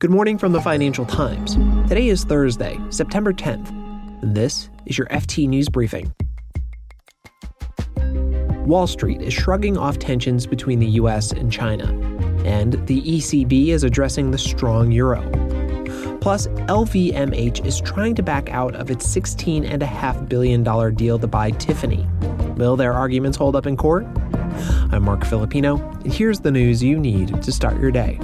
Good morning from the Financial Times. Today is Thursday, September 10th, and this is your FT News Briefing. Wall Street is shrugging off tensions between the US and China, and the ECB is addressing the strong euro. Plus, LVMH is trying to back out of its $16.5 billion deal to buy Tiffany. Will their arguments hold up in court? I'm Marc Filippino, and here's the news you need to start your day.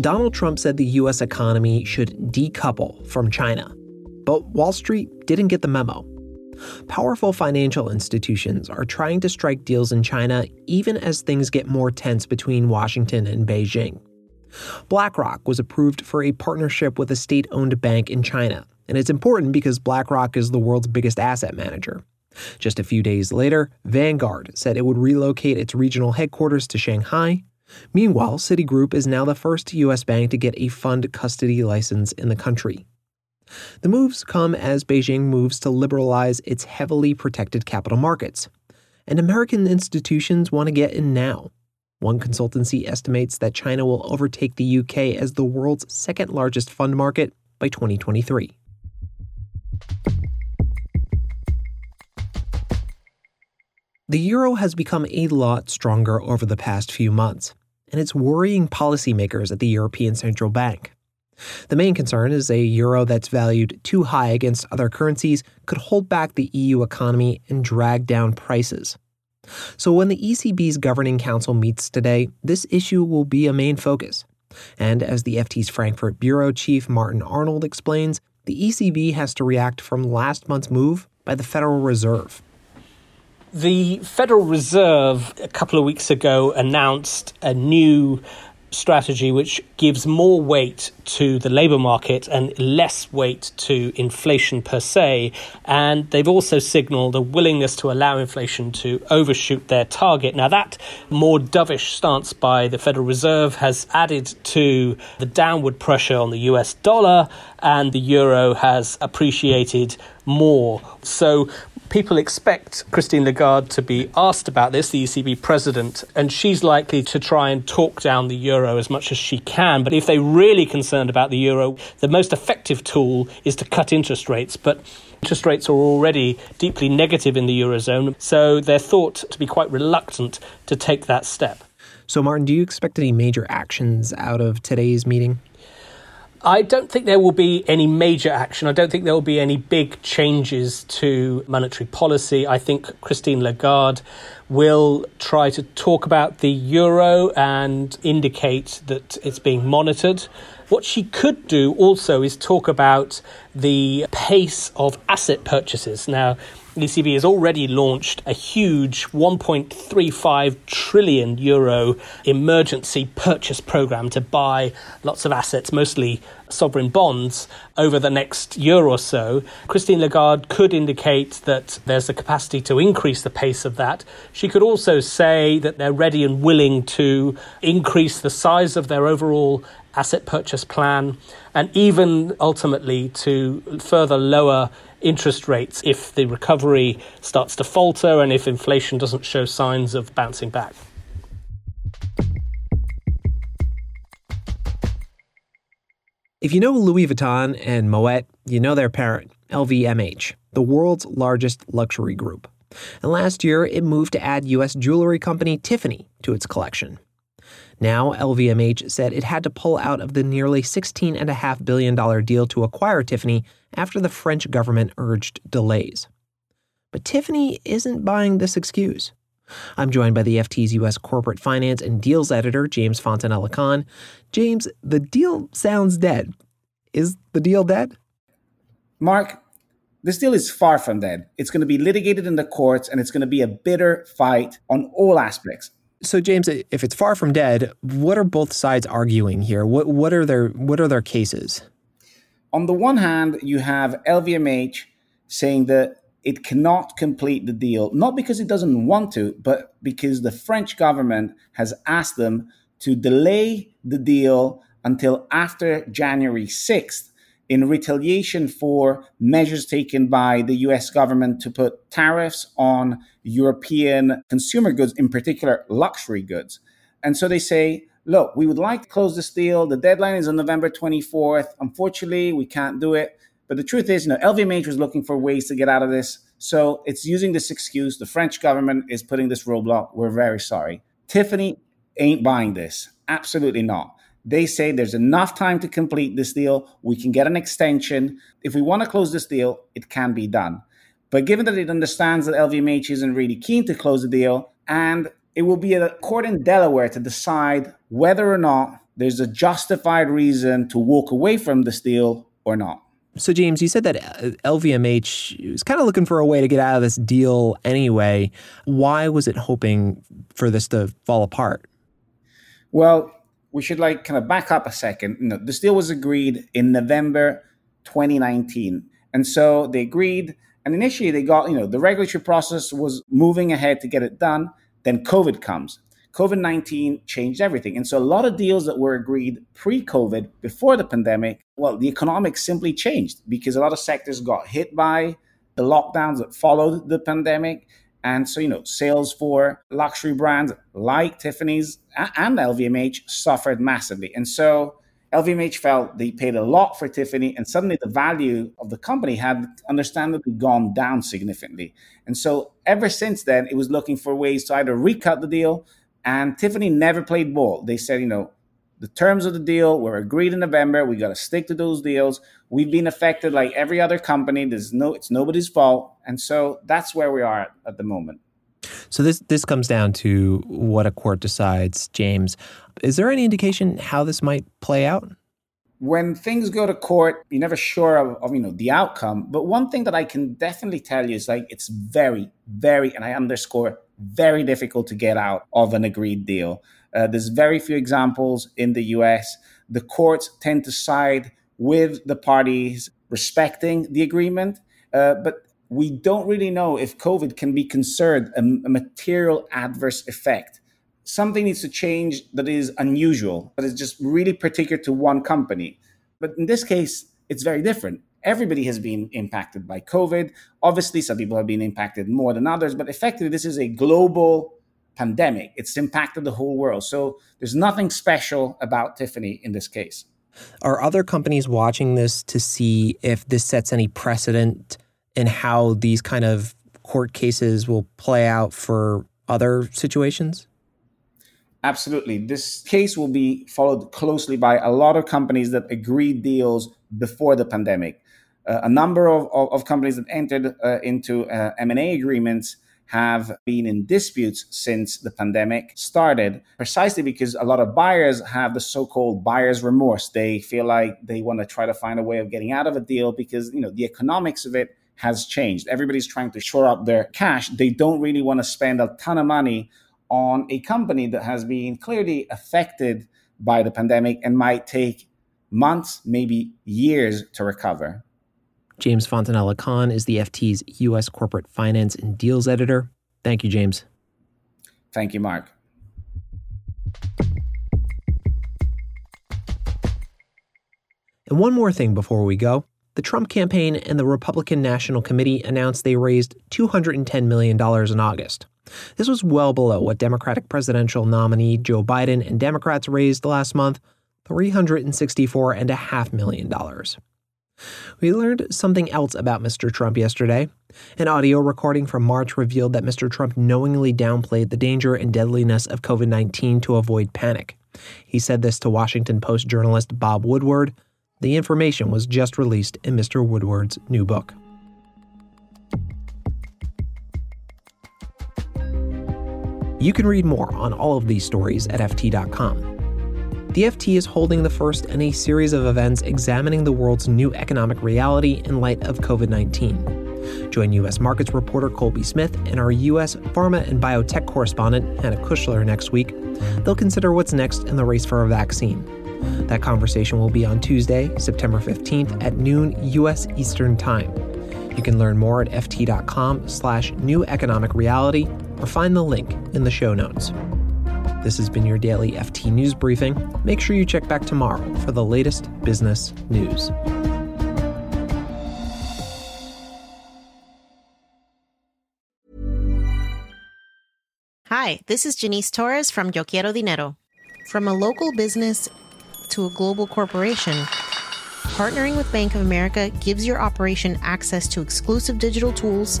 Donald Trump said the U.S. economy should decouple from China. But Wall Street didn't get the memo. Powerful financial institutions are trying to strike deals in China even as things get more tense between Washington and Beijing. BlackRock was approved for a partnership with a state owned bank in China, and it's important because BlackRock is the world's biggest asset manager. Just a few days later, Vanguard said it would relocate its regional headquarters to Shanghai Meanwhile, Citigroup is now the first U.S. bank to get a fund custody license in the country. The moves come as Beijing moves to liberalize its heavily protected capital markets. And American institutions want to get in now. One consultancy estimates that China will overtake the UK as the world's second largest fund market by 2023. The euro has become a lot stronger over the past few months and it's worrying policymakers at the European Central Bank. The main concern is a euro that's valued too high against other currencies could hold back the EU economy and drag down prices. So, when the ECB's governing council meets today, this issue will be a main focus. And as the FT's Frankfurt bureau chief Martin Arnold explains, the ECB has to react from last month's move by the Federal Reserve. The Federal Reserve a couple of weeks ago announced a new strategy which gives more weight to the labour market and less weight to inflation per se. And they've also signalled a willingness to allow inflation to overshoot their target. Now, that more dovish stance by the Federal Reserve has added to the downward pressure on the US dollar, and the euro has appreciated more. So people expect Christine Lagarde to be asked about this, the ECB president, and she's likely to try and talk down the euro as much as she can. But if they're really concerned about the euro, the most effective tool is to cut interest rates. But interest rates are already deeply negative in the eurozone, so they're thought to be quite reluctant to take that step. So, Martin, do you expect any major actions out of today's meeting? I don't think there will be any major action. I don't think there will be any big changes to monetary policy. I think Christine Lagarde will try to talk about the euro and indicate that it's being monitored. What she could do also is talk about the pace of asset purchases. Now, ECB has already launched a huge 1.35 trillion euro emergency purchase program to buy lots of assets, mostly sovereign bonds, over the next year or so. Christine Lagarde could indicate that there's a capacity to increase the pace of that. She could also say that they're ready and willing to increase the size of their overall asset purchase plan and even ultimately to further lower interest rates if the recovery starts to falter and if inflation doesn't show signs of bouncing back. If you know Louis Vuitton and Moet, you know their parent, LVMH, the world's largest luxury group. And last year, it moved to add U.S. jewelry company Tiffany to its collection. Now, LVMH said it had to pull out of the nearly $16.5 billion deal to acquire Tiffany after the French government urged delays. But Tiffany isn't buying this excuse. I'm joined by the FT's U.S. corporate finance and deals editor, James Fontanella Khan. James, the deal sounds dead. Is the deal dead? Marc, this deal is far from dead. It's going to be litigated in the courts and it's going to be a bitter fight on all aspects. So, James, if it's far from dead, what are both sides arguing here? What, what, are, their, what are their cases? On the one hand, you have LVMH saying that it cannot complete the deal, not because it doesn't want to, but because the French government has asked them to delay the deal until after January 6th in retaliation for measures taken by the US government to put tariffs on European consumer goods, in particular luxury goods. And so they say, look, we would like to close this deal. The deadline is on November 24th. Unfortunately, we can't do it. But the truth is, you know, LVMH was looking for ways to get out of this. So it's using this excuse. The French government is putting this roadblock. We're very sorry. Tiffany ain't buying this. Absolutely not. They say there's enough time to complete this deal. We can get an extension. If we want to close this deal, it can be done. But given that it understands that LVMH isn't really keen to close the deal, and it will be a court in Delaware to decide whether or not there's a justified reason to walk away from this deal or not. So, James, you said that uh, LVMH was kind of looking for a way to get out of this deal anyway. Why was it hoping for this to fall apart? Well, we should like kind of back up a second. You know, this deal was agreed in November 2019. And so they agreed, and initially they got, you know, the regulatory process was moving ahead to get it done. Then COVID comes. COVID 19 changed everything. And so a lot of deals that were agreed pre COVID, before the pandemic, well, the economics simply changed because a lot of sectors got hit by the lockdowns that followed the pandemic. And so, you know, sales for luxury brands like Tiffany's and LVMH suffered massively. And so LVMH felt they paid a lot for Tiffany, and suddenly the value of the company had understandably gone down significantly. And so ever since then, it was looking for ways to either recut the deal, and Tiffany never played ball. They said, you know, the terms of the deal were agreed in November. We got to stick to those deals. We've been affected like every other company. There's no, it's nobody's fault, and so that's where we are at, at the moment. So this this comes down to what a court decides, James. Is there any indication how this might play out? When things go to court, you're never sure of, of, you know the outcome. But one thing that I can definitely tell you is like it's very, very, and I underscore very difficult to get out of an agreed deal. Uh, there's very few examples in the US. The courts tend to side with the parties respecting the agreement. Uh, but we don't really know if COVID can be considered a, a, material adverse effect. Something needs to change that is unusual, that is just really particular to one company. But in this case, it's very different. Everybody has been impacted by COVID. Obviously, some people have been impacted more than others, but effectively, this is a global pandemic. It's impacted the whole world. So there's nothing special about Tiffany in this case. Are other companies watching this to see if this sets any precedent in how these kind of court cases will play out for other situations? Absolutely. This case will be followed closely by a lot of companies that agreed deals before the pandemic. Uh, a number of, of, of, companies that entered uh, into uh, M&A agreements have been in disputes since the pandemic started, precisely because a lot of buyers have the so called buyer's remorse. They feel like they want to try to find a way of getting out of a deal because, you know, the economics of it has changed. Everybody's trying to shore up their cash. They don't really want to spend a ton of money on a company that has been clearly affected by the pandemic and might take months, maybe years to recover. James Fontanella Khan is the FT's U.S. Corporate Finance and Deals Editor. Thank you, James. Thank you, Marc. And one more thing before we go. The Trump campaign and the Republican National Committee announced they raised $210 million in August. This was well below what Democratic presidential nominee Joe Biden and Democrats raised last month $364.5 million. We learned something else about Mr. Trump yesterday. An audio recording from March revealed that Mr. Trump knowingly downplayed the danger and deadliness of COVID 19 to avoid panic. He said this to Washington Post journalist Bob Woodward. The information was just released in Mr. Woodward's new book. You can read more on all of these stories at FT.com. The FT is holding the first in a series of events examining the world's new economic reality in light of COVID 19. Join U.S. markets reporter Colby Smith and our U.S. pharma and biotech correspondent Hannah Kuchler next week. They'll consider what's next in the race for a vaccine. That conversation will be on Tuesday, September 15th at noon U.S. Eastern Time. You can learn more at ft.com slash new economic reality or find the link in the show notes. This has been your daily FT News Briefing. Make sure you check back tomorrow for the latest business news. Hi, this is Janice Torres from Yo Quiero Dinero. From a local business to a global corporation, partnering with Bank of America gives your operation access to exclusive digital tools